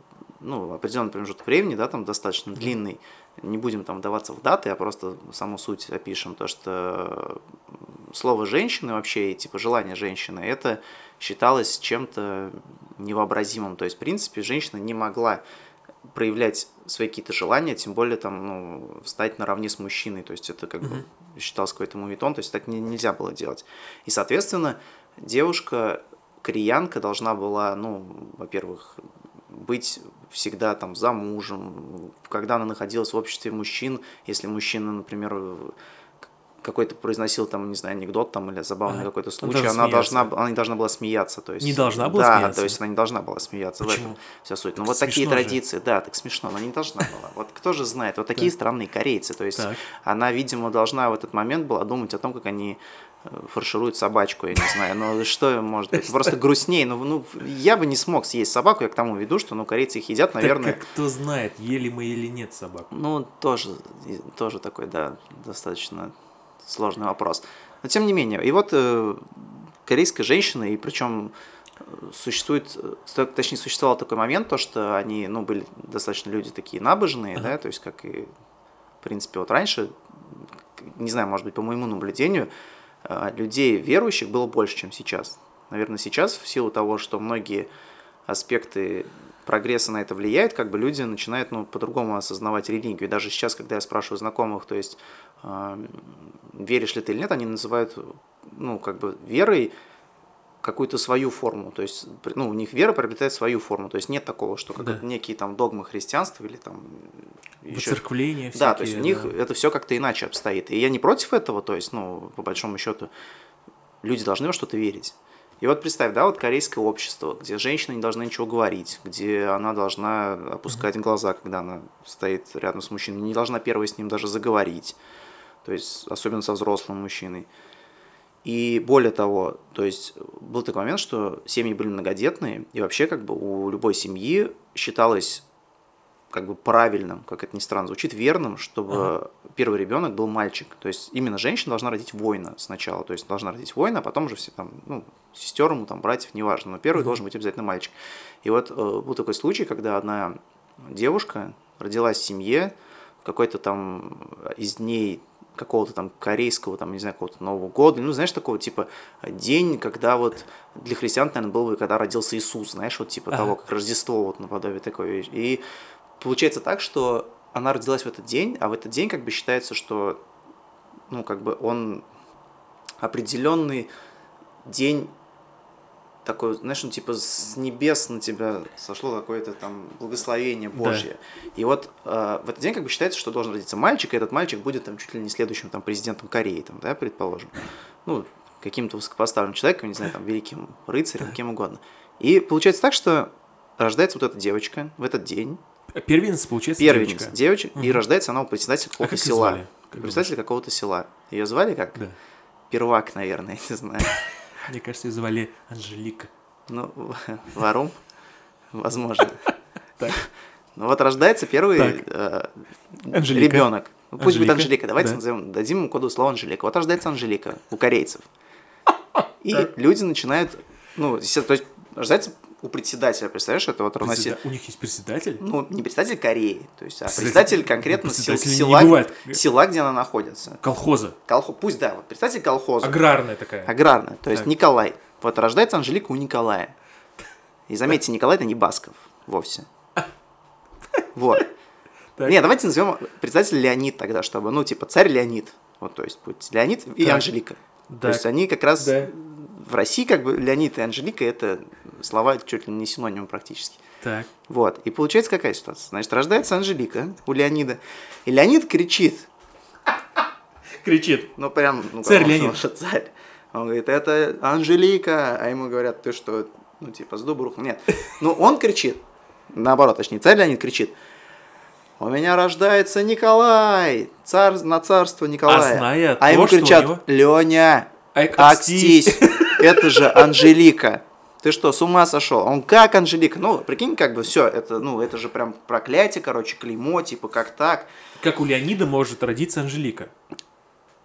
ну, определенный промежуток времени, да, там достаточно длинный, не будем там вдаваться в даты, а просто саму суть опишем, то, что слово «женщины» вообще, и типа желание женщины, это считалось чем-то невообразимым. То есть, в принципе, женщина не могла проявлять свои какие-то желания, тем более там, ну, встать наравне с мужчиной, то есть это как mm-hmm. бы считался какой-то мувитон, то есть так не, нельзя было делать. И, соответственно, девушка, кореянка должна была, ну, во-первых, быть всегда там замужем, когда она находилась в обществе мужчин, если мужчина, например, какой-то произносил там, не знаю, анекдот там или забавный а, какой-то случай, она должна, она не должна была смеяться, то есть не должна была да, смеяться. то есть она не должна была смеяться. Почему? В этом вся суть. Ну вот такие традиции, же. да, так смешно, она не должна была. Вот кто же знает, вот такие странные корейцы, то есть так. она, видимо, должна в этот момент была думать о том, как они э, фаршируют собачку, я не знаю, ну что может быть, просто грустнее, ну, ну я бы не смог съесть собаку, я к тому веду, что ну корейцы их едят, наверное. Так, кто знает, ели мы или нет собаку. Ну тоже, тоже такой, да, достаточно сложный вопрос. Но тем не менее, и вот э, корейская женщина, и причем э, существует, э, точнее, существовал такой момент, то, что они, ну, были достаточно люди такие набожные, uh-huh. да, то есть, как и, в принципе, вот раньше, не знаю, может быть, по моему наблюдению, людей верующих было больше, чем сейчас. Наверное, сейчас, в силу того, что многие аспекты прогресса на это влияет, как бы люди начинают ну, по-другому осознавать религию. И даже сейчас, когда я спрашиваю знакомых, то есть веришь ли ты или нет, они называют ну, как бы верой какую-то свою форму, то есть, ну, у них вера приобретает свою форму, то есть нет такого, что как да. некие там догмы христианства или там еще... Всякие, Да, то есть у них да. это все как-то иначе обстоит. И я не против этого, то есть, ну, по большому счету, люди должны во что-то верить. И вот представь, да, вот корейское общество, где женщина не должна ничего говорить, где она должна опускать глаза, когда она стоит рядом с мужчиной, не должна первой с ним даже заговорить, то есть особенно со взрослым мужчиной. И более того, то есть был такой момент, что семьи были многодетные, и вообще как бы у любой семьи считалось как бы правильным, как это ни странно звучит, верным, чтобы ага. первый ребенок был мальчик. То есть именно женщина должна родить воина сначала, то есть должна родить воина, а потом уже все там, ну, сестер ему, там, братьев, неважно, но первый ага. должен быть обязательно мальчик. И вот э, был такой случай, когда одна девушка родилась в семье в какой-то там из дней какого-то там корейского, там, не знаю, какого-то Нового года, ну, знаешь, такого типа день, когда вот для христиан, наверное, был бы, когда родился Иисус, знаешь, вот типа ага. того, как Рождество, вот наподобие такой вещи. И получается так, что она родилась в этот день, а в этот день как бы считается, что ну, как бы он определенный день такой, знаешь, ну, типа с небес на тебя сошло какое-то там благословение Божье. Да. И вот э, в этот день как бы считается, что должен родиться мальчик, и этот мальчик будет там чуть ли не следующим там президентом Кореи, там, да, предположим. Ну, каким-то высокопоставленным человеком, не знаю, там, великим рыцарем, кем угодно. И получается так, что рождается вот эта девочка в этот день, Первенец, получается, Первенец, девочка. девочка угу. И рождается она у председателя какого-то а села. Звали? Как председателя какого-то села. Ее звали как? Да. Первак, наверное, не знаю. Мне кажется, ее звали Анжелика. Ну, Варум, возможно. Так. Ну вот рождается первый э, ребенок. Ну, пусть будет Анжелика. Давайте да. назовем, дадим ему коду слова Анжелика. Вот рождается Анжелика у корейцев. И люди начинают, ну, то есть рождается у председателя, представляешь, это вот равносильно... У них есть председатель? Ну, не председатель Кореи, то есть, а председатель, конкретно председатель села, села, где она находится. Колхоза. Колхо... Пусть, да, вот представитель колхоза. Аграрная такая. Аграрная, то есть так. Николай. Вот рождается Анжелика у Николая. И заметьте, Николай это не Басков вовсе. Вот. Так. Не, давайте назовем председатель Леонид тогда, чтобы, ну, типа, царь Леонид. Вот, то есть, будет Леонид и Так. Анжелика. То Так. есть, они как раз Да. в России, как бы, Леонид и Анжелика, это слова чуть ли не синонимы практически. Так. Вот. И получается какая ситуация? Значит, рождается Анжелика у Леонида. И Леонид кричит, Кричит. ну, прям, ну, Царь потому Леонид. что царь. Он говорит, это Анжелика. А ему говорят, ты что, ну, типа, с рухнул. Нет. Ну, он кричит. Наоборот, точнее, царь Леонид кричит. У меня рождается Николай, царь на царство Николая. А зная а ему то, что у кричат, него- Леня, Ай, Акстись, это же Анжелика. Ты что, с ума сошел? Он как Анжелика? Ну, прикинь, как бы все, это, ну, это же прям проклятие, короче, клеймо, типа, как так? Как у Леонида может родиться Анжелика.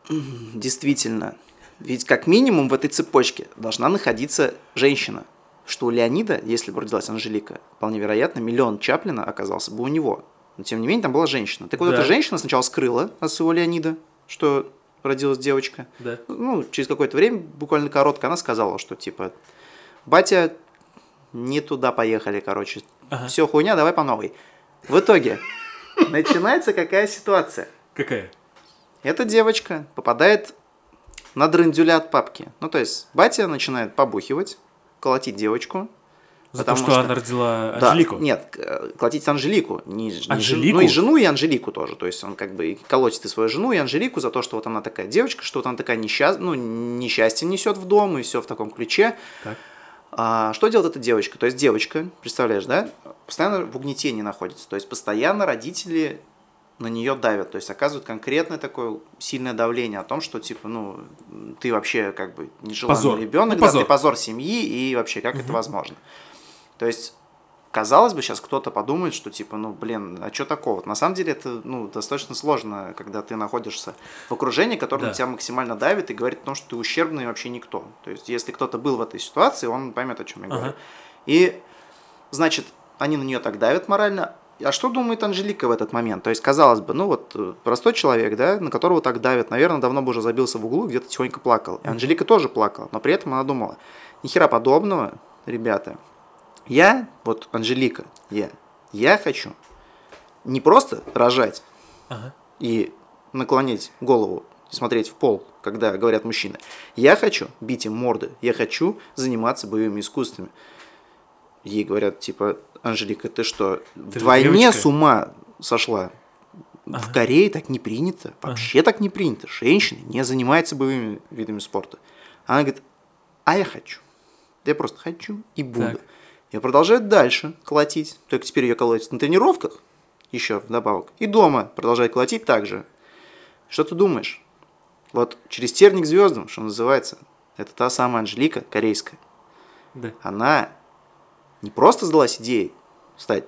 Действительно. Ведь как минимум в этой цепочке должна находиться женщина. Что у Леонида, если бы родилась Анжелика, вполне вероятно, миллион Чаплина оказался бы у него. Но тем не менее, там была женщина. Так вот, Да. эта женщина сначала скрыла от своего Леонида, что родилась девочка. Да. Ну, через какое-то время, буквально коротко, она сказала, что типа, батя, не туда поехали, короче. Ага. Все хуйня, давай по новой. В итоге начинается какая ситуация? Какая? Эта девочка попадает на драндюля от папки. Ну, то есть, батя начинает побухивать, колотить девочку. За то, что, что- она родила Да, Анжелику. нет, э, колотить Анжелику. Не, не Анжелику? ну, и жену, и Анжелику тоже. То есть, он как бы колотит и свою жену, и Анжелику за то, что вот она такая девочка, что вот она такая несчаст... ну, несчастье несет в дом, и все в таком ключе. Так. А, что делает эта девочка? То есть девочка, представляешь, да, постоянно в угнетении находится. То есть постоянно родители на нее давят, то есть оказывают конкретное такое сильное давление о том, что типа, ну, ты вообще как бы нежеланный Позор. ребенок, Ну, да, позор. ты позор семьи и вообще как это возможно. То есть казалось бы, сейчас кто-то подумает, что типа, ну, блин, а что такого? На самом деле это, ну, достаточно сложно, когда ты находишься в окружении, которое Да. на тебя максимально давит и говорит о том, что ты ущербный вообще никто. То есть, если кто-то был в этой ситуации, он поймет, о чем я Ага. говорю. И, значит, они на нее так давят морально. А что думает Анжелика в этот момент? То есть, казалось бы, ну вот э, простой человек, да, на которого так давят, наверное, давно бы уже забился в углу, где-то тихонько плакал. И Анжелика тоже плакала, но при этом она думала, ни хера подобного, ребята, я, вот Анжелика, я, я хочу не просто рожать Ага. и наклонить голову и смотреть в пол, когда говорят мужчины. Я хочу бить им морды, я хочу заниматься боевыми искусствами. Ей говорят, типа, Анжелика, ты что, Ты вдвойне девочка». с ума сошла? В Ага. Корее так не принято, вообще так не принято. Женщины не занимаются боевыми видами спорта. Она говорит, а я хочу. Я просто хочу и буду. Так. Я продолжаю дальше колотить. Только теперь ее колотит на тренировках, еще вдобавок. И дома продолжает колотить так же. Что ты думаешь? Вот через терник звездам, что называется, это та самая Анжелика корейская. Да. Она не просто сдалась идеей стать,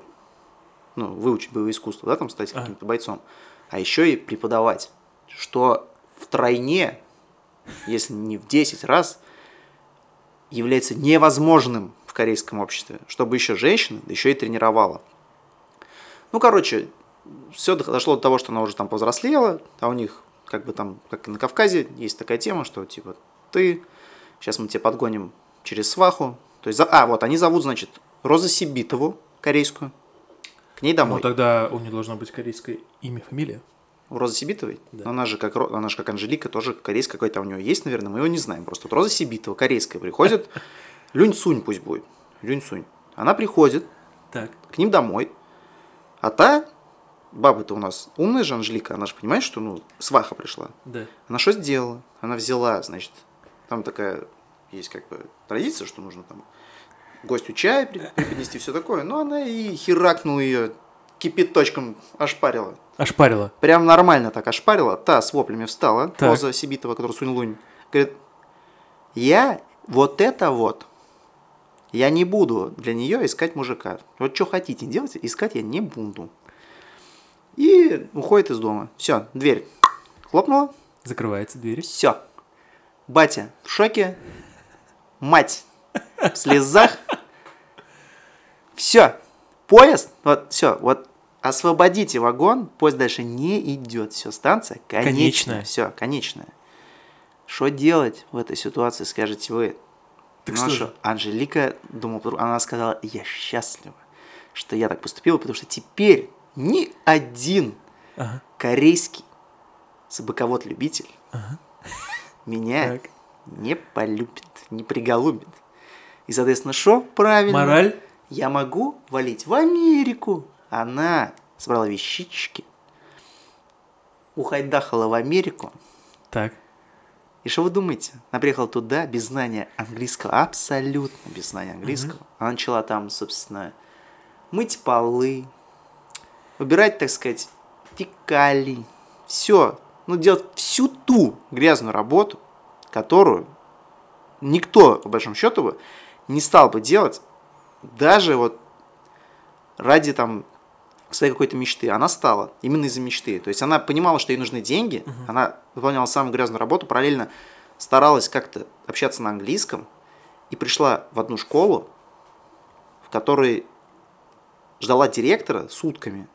ну, выучить боевое искусство, да, там стать Ага. каким-то бойцом, а еще и преподавать, что втройне, если не в 10 раз, является невозможным в корейском обществе, чтобы еще женщина, да еще и тренировала. Ну, короче, все дошло до того, что она уже там повзрослела, а у них, как бы там, как и на Кавказе, есть такая тема, что типа ты, сейчас мы тебя подгоним через сваху. То есть, а, вот, они зовут, значит, Роза Сибитову, корейскую, к ней Ну, домой. тогда у нее должно быть корейское имя, фамилия. У Розы Сибитовой? Да. Она же как, она же как Анжелика, тоже корейская какой-то у нее есть, наверное, мы его не знаем. Просто вот Роза Сибитова, корейская, приходит, Люнь Сунь пусть будет, Люнь Сунь. Она приходит Так. к ним домой, а та, баба-то у нас умная же Анжелика, она же понимает, что, ну, сваха пришла. Да. Она что сделала? Она взяла, значит, там такая есть как бы традиция, что нужно там гостю чай преподнести, все такое. Но она и херакнула ее кипяточком ошпарила. Ошпарила. Прям нормально так ошпарила. Та с воплями встала, Так. Роза Сибитова, которая Сунь Лунь. Говорит, я вот это вот, я не буду для нее искать мужика. Вот что хотите делать, искать я не буду. И уходит из дома. Все, дверь хлопнула. Закрывается дверь. Все. Батя в шоке. Мать в слезах. Все. Поезд, вот все, вот освободите вагон, поезд дальше не идет. Все, станция конечная. Конечная. Все, конечная. Что делать в этой ситуации, скажете вы? Так Ну, а что что, же? Анжелика, думала, она сказала, я счастлива, что я так поступила, потому что теперь ни один Ага. корейский собаковод-любитель Ага. меня Так. не полюбит, не приголубит. И, соответственно, что правильно? Мораль? Я могу валить в Америку. Она собрала вещички, ухайдахала в Америку. Так. И что вы думаете? Она приехала туда без знания английского, абсолютно без знания английского. Она начала там, собственно, мыть полы, убирать, так сказать, фекалии, все. Ну, делать всю ту грязную работу, которую никто, по большому счету, бы не стал бы делать, даже вот ради там своей какой-то мечты. Она стала именно из-за мечты. То есть она понимала, что ей нужны деньги, она выполняла самую грязную работу, параллельно старалась как-то общаться на английском и пришла в одну школу, в которой ждала директора сутками.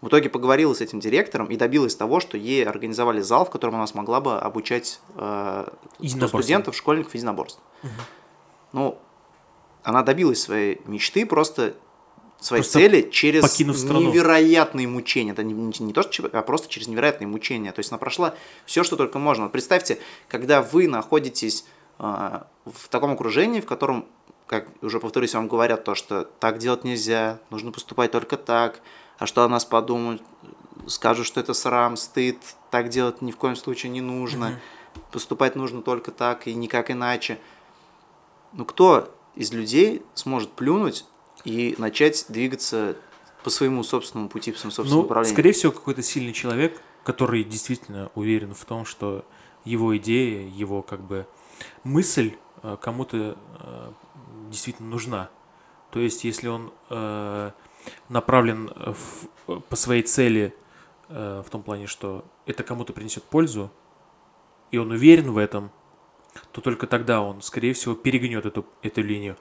В итоге поговорила с этим директором и добилась того, что ей организовали зал, в котором она смогла бы обучать э, студентов, школьников единоборств. Ну, она добилась своей мечты, просто своей Просто цели через покинув страну. невероятные мучения. Это не, не- не то, что, а просто через невероятные мучения. То есть она прошла все, что только можно. Вот представьте, когда вы находитесь а, в таком окружении, в котором, как уже повторюсь, вам говорят то, что так делать нельзя, нужно поступать только так, а что о нас подумают, скажут, что это срам, стыд, так делать ни в коем случае не нужно, поступать нужно только так и никак иначе. Ну кто из людей сможет плюнуть и начать двигаться по своему собственному пути, по своему собственному Ну, направлению? скорее всего, какой-то сильный человек, который действительно уверен в том, что его идея, его как бы мысль э, кому-то э, действительно нужна. То есть, если он э, направлен в- по своей цели в том плане, что это кому-то принесет пользу, и он уверен в этом, то только тогда он, скорее всего, перегнет эту, эту линию.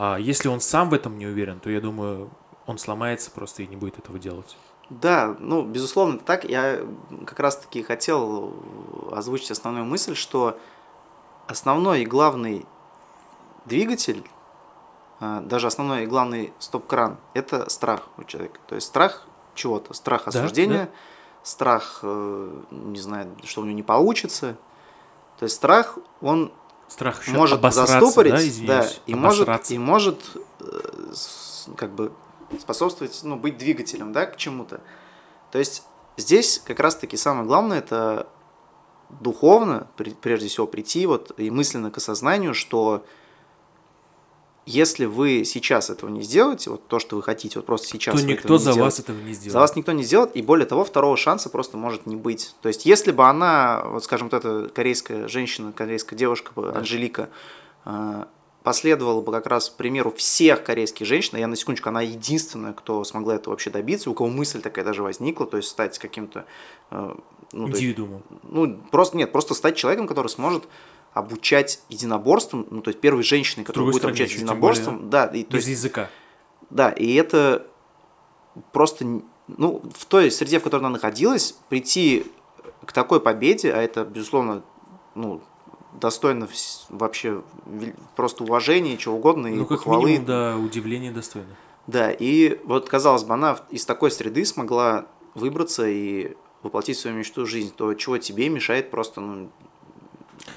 А если он сам в этом не уверен, то я думаю, он сломается просто и не будет этого делать. Да, ну, безусловно, это так. Я как раз-таки хотел озвучить основную мысль, что основной и главный двигатель, а, даже основной и главный стоп-кран – это страх у человека. То есть страх чего-то, страх Да, осуждения, страх, э, не знаю, что у него не получится. То есть страх, он Страх еще может застопорить, да, да, извиняюсь, и может, и может э, как бы способствовать, ну, быть двигателем, да, к чему-то. То есть здесь как раз-таки самое главное это духовно, прежде всего, прийти вот и мысленно к осознанию, что если вы сейчас этого не сделаете, вот то, что вы хотите, вот просто сейчас то никто за сделаете, вас этого не сделает. за вас никто не сделает, и более того, второго шанса просто может не быть. То есть, если бы она, вот скажем, вот эта корейская женщина, корейская девушка, бы, Анжелика, э, последовала бы как раз примеру всех корейских женщин, а я на секундочку, она единственная, кто смогла этого вообще добиться, у кого мысль такая даже возникла, то есть стать каким-то, э, ну, Индивидуумом. ну, просто нет, просто стать человеком, который сможет обучать единоборствам, ну, то есть первой женщиной, которая будет обучать единоборствам, да, и, то Без есть языка. да, и это просто, ну, в той среде, в которой она находилась, прийти к такой победе, а это, безусловно, ну, достойно вообще просто уважения, чего угодно, и Ну, как похвалы. минимум, да, удивление достойно. Да, и вот, казалось бы, она из такой среды смогла выбраться и воплотить свою мечту в жизнь, то чего тебе мешает просто, ну,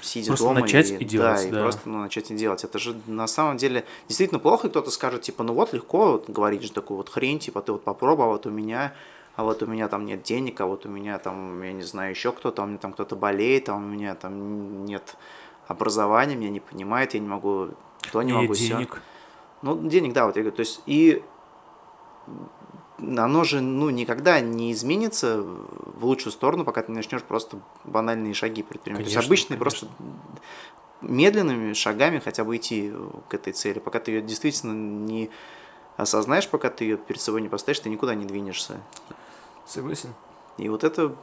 сидя Просто дома начать и, и делать, да, и да. просто ну, начать и делать. Это же на самом деле действительно плохо, и кто-то скажет, типа, ну вот легко вот, говорить же такую вот хрень, типа, ты вот попробуй, а вот у меня, а вот у меня там нет денег, а вот у меня там, я не знаю, еще кто-то, а у меня там кто-то болеет, а у меня там нет образования, меня не понимает, я не могу, то не Нет могу, денег. Ну, денег, да, вот я говорю, то есть, и оно же, ну, никогда не изменится в лучшую сторону, пока ты не начнешь просто банальные шаги предпринимать. то есть, Конечно, обычные конечно. просто медленными шагами хотя бы идти к этой цели. Пока ты ее действительно не осознаешь, пока ты ее перед собой не поставишь, ты никуда не двинешься. Согласен. И вот это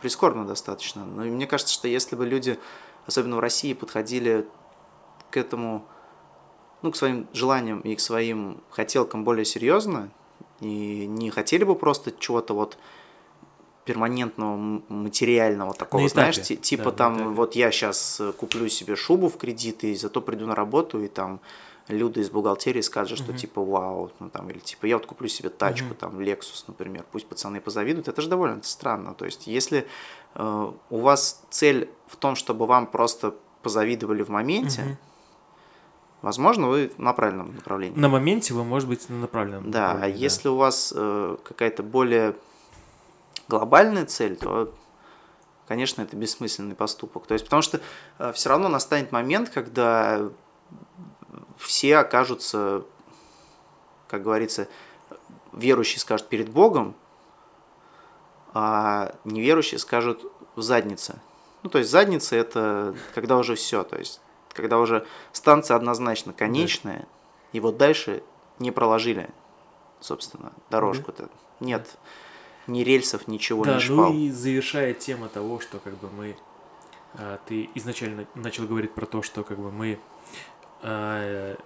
прискорбно достаточно. Но и мне кажется, что если бы люди, особенно в России, подходили к этому, ну, к своим желаниям и к своим хотелкам более серьезно, и не хотели бы просто чего-то вот перманентного, материального такого, На знаешь, этапе, ти- типа да, там вот я сейчас куплю себе шубу в кредит и зато приду на работу и там Люда из бухгалтерии скажет, что Мгм. типа вау, ну там, или типа я вот куплю себе тачку, Мгм. там, Lexus, например, пусть пацаны позавидуют, это же довольно странно. То есть, если э, у вас цель в том, чтобы вам просто позавидовали в моменте, Мгм. Возможно, вы на правильном направлении. На моменте вы, может быть, на направленном. Да, а направлении, если у вас э, какая-то более глобальная цель, то, конечно, это бессмысленный поступок. То есть, потому что все равно настанет момент, когда все окажутся, как говорится, верующие скажут перед Богом, а неверующие скажут в заднице. Ну, то есть задница это когда уже все, то есть когда уже станция однозначно конечная, и вот дальше не проложили, собственно, дорожку-то. Нет ни рельсов, ничего, Да, ни шпал. ну и завершая тема того, что как бы мы... а, ты изначально начал говорить про то, что как бы мы а,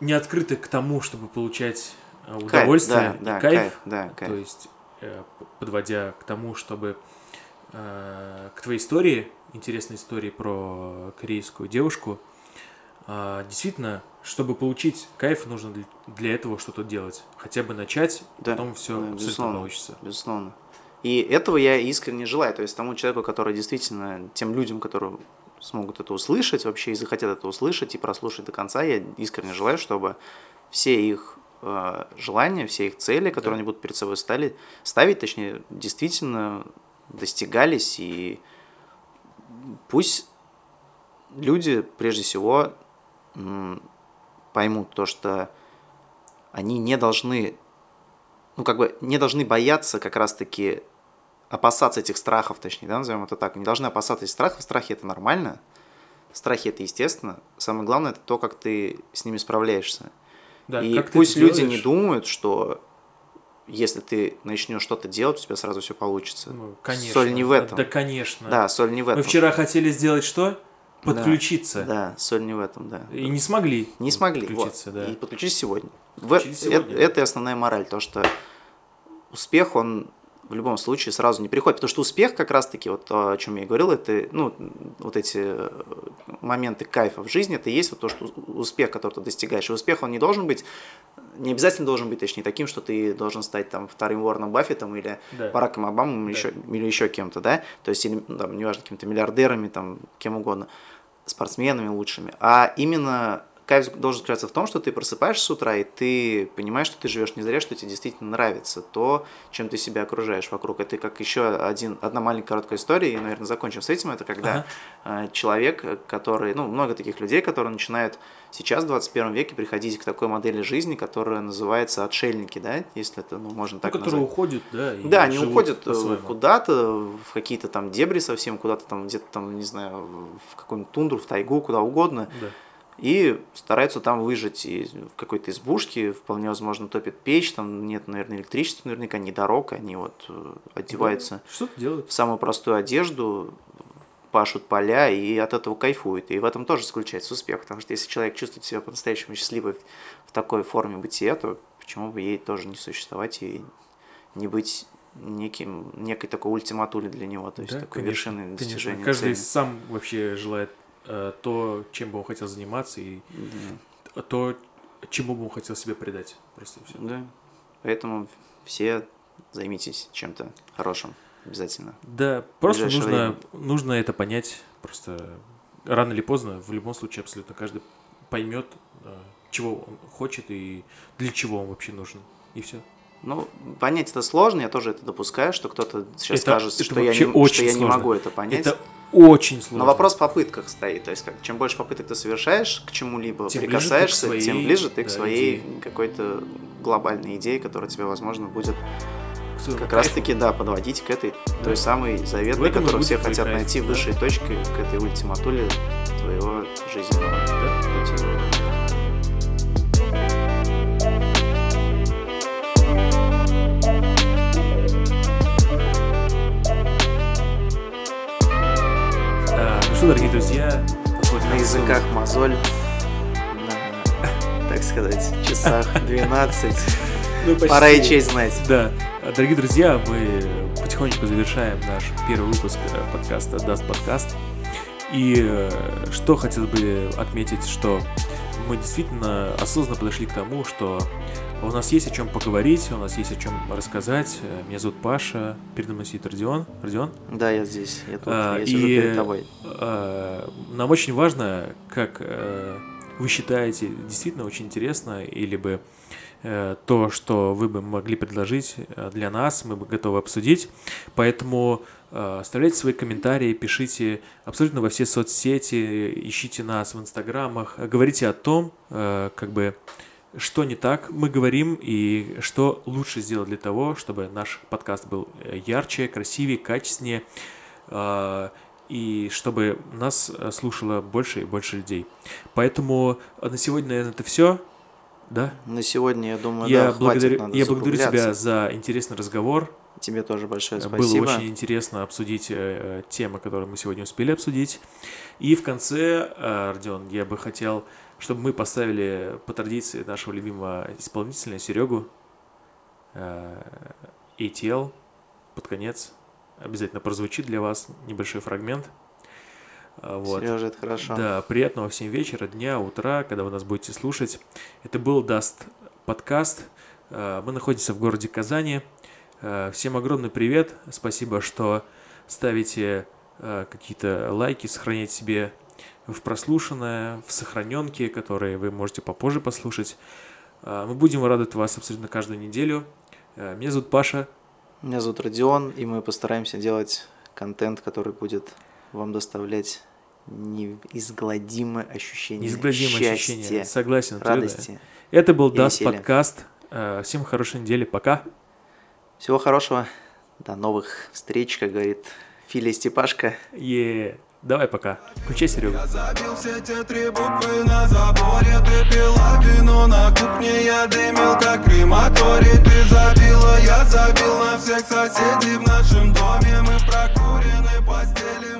не открыты к тому, чтобы получать а, Кайф, удовольствие, да, да, и кайф, кайф, да, кайф. то есть э, подводя к тому, чтобы к твоей истории, интересной истории про корейскую девушку, а, действительно, чтобы получить кайф, нужно для, этого что-то делать. Хотя бы начать, Да, потом все да, безусловно. получится. Безусловно. И этого я искренне желаю. То есть тому человеку, который действительно, тем людям, которые смогут это услышать вообще и захотят это услышать и прослушать до конца, я искренне желаю, чтобы все их э, желания, все их цели, которые Да. они будут перед собой стали, ставить, точнее, действительно достигались. И пусть люди, прежде всего, поймут то, что они не должны ну, как бы не должны бояться как раз-таки опасаться этих страхов, точнее, да, назовем это так, не должны опасаться этих страхов, страхи это нормально, страхи это естественно, самое главное это то, как ты с ними справляешься. Да, и пусть люди делаешь, не думают, что если ты начнешь что-то делать, у тебя сразу все получится. ну, конечно. Соль не в этом. Да, конечно. Да, соль не в этом. Мы вчера хотели сделать что? Да, Подключиться. Да, соль не в этом, да. И не смогли. Не смогли. Подключиться, вот. да. И подключись сегодня. В- Подключись э- сегодня, да. Это и основная мораль, то, что успех, он в любом случае сразу не приходит. Потому что успех, как раз-таки, вот то, о чем я и говорил, это, ну, вот эти э, моменты кайфа в жизни, это и есть вот то, что успех, который ты достигаешь. И успех, он не должен быть, не обязательно должен быть, точнее, таким, что ты должен стать там вторым Уорреном Баффетом или Да. Бараком Обамом или, Да. еще, или еще кем-то, да, то есть, или, ну, там, неважно, какими-то миллиардерами, там, кем угодно, спортсменами лучшими, а именно кайф должен заключаться в том, что ты просыпаешься с утра, и ты понимаешь, что ты живешь не зря, что тебе действительно нравится то, чем ты себя окружаешь вокруг. Это как еще один, одна маленькая короткая история, и, наверное, закончим с этим. Это когда э, человек, который, ну, много таких людей, которые начинают сейчас, в 21 веке, приходить к такой модели жизни, которая называется отшельники, да, если это, ну, можно Ну, так которые назвать. уходят, да. Да, они уходят э, куда-то, в какие-то там дебри совсем, куда-то там, где-то там, не знаю, в какую-нибудь тундру, в тайгу, куда угодно, Да. И стараются там выжить. И в какой-то избушке, вполне возможно, топит печь, там нет, наверное, электричества, наверняка, ни дорог, они вот э, одеваются Что-то делают. в самую простую одежду, пашут поля и от этого кайфуют. И в этом тоже заключается успех, потому что если человек чувствует себя по-настоящему счастливой в такой форме бытия, то почему бы ей тоже не существовать и не быть неким, некой такой ультиматулей для него, то есть Да, такой конечно, конечно. достижения Каждый цели. сам вообще желает э, то, чем бы он хотел заниматься, и Да. то, чему бы он хотел себе предать. Просто все. Да. Поэтому все займитесь чем-то хорошим обязательно. Да, просто нужно, нужно это понять. Просто рано или поздно, в любом случае, абсолютно каждый поймет, э, чего он хочет и для чего он вообще нужен. И все. Ну, понять это сложно, я тоже это допускаю, что кто-то сейчас Это- скажет, это что, я не, что очень я не могу это понять. Это очень сложно. Но вопрос в попытках стоит. То есть, как, чем больше попыток ты совершаешь к чему-либо, Тем ближе к прикасаешься, своей, тем ближе ты к да, своей идее. какой-то глобальной идее, которая тебе, возможно, будет К своему как раз-таки, да, подводить к этой Да. той самой заветной, которую все хотят кайф, найти да. высшей точкой, к этой ультиматуле твоего жизненного Да? пути. Что, дорогие друзья, На языках мозоль, на, так сказать, часах 12. Ну. Пора и честь знать. Да, дорогие друзья, мы потихонечку завершаем наш первый выпуск э, подкаста Даст подкаст. И э, что хотелось бы отметить, что мы действительно осознанно подошли к тому, что у нас есть о чем поговорить, у нас есть о чем рассказать. Э, меня зовут Паша, передо мной сидит Родион. Родион? Да, я здесь, я тут, а, я сижу и, перед тобой. А, нам очень важно, как а, вы считаете, действительно очень интересно, или бы а, то, что вы бы могли предложить для нас, мы бы готовы обсудить. Поэтому оставляйте свои комментарии, пишите абсолютно во все соцсети, ищите нас в инстаграмах, говорите о том, как бы что не так мы говорим и что лучше сделать для того, чтобы наш подкаст был э, ярче, красивее, качественнее и чтобы нас э, слушало больше и больше людей. Поэтому на сегодня, наверное, это все. Да? На сегодня, я думаю, я да, благодарю, хватит, Я благодарю тебя за интересный разговор. Тебе тоже большое спасибо. Было очень интересно обсудить э, темы, которые мы сегодня успели обсудить. И в конце, э, Родион, я бы хотел чтобы мы поставили по традиции нашего любимого исполнителя Серегу э, ATL под конец. Обязательно прозвучит для вас небольшой фрагмент. Э, вот. Сережа, это хорошо. Да, приятного всем вечера, дня, утра, когда вы нас будете слушать. Это был Даст подкаст. Э, мы находимся в городе Казани. Всем огромный привет. Спасибо, что ставите какие-то лайки, сохраняете себе в прослушанное, в сохраненке, которые вы можете попозже послушать. А, мы будем радовать вас абсолютно каждую неделю. Меня зовут Паша. Меня зовут Родион, и мы постараемся делать контент, который будет вам доставлять неизгладимое ощущение Неизгладимое счастья, ощущение, согласен. Радости. Это был Дас подкаст. Всем хорошей недели, пока. Всего хорошего, до новых встреч, как говорит Филя Степашка. Yeah. Давай пока. Включай Серегу. Я забил все те три буквы на заборе Ты пила вино на кухне Я дымил как крематорий Ты забила, я забил на всех соседей В нашем доме мы прокурены постели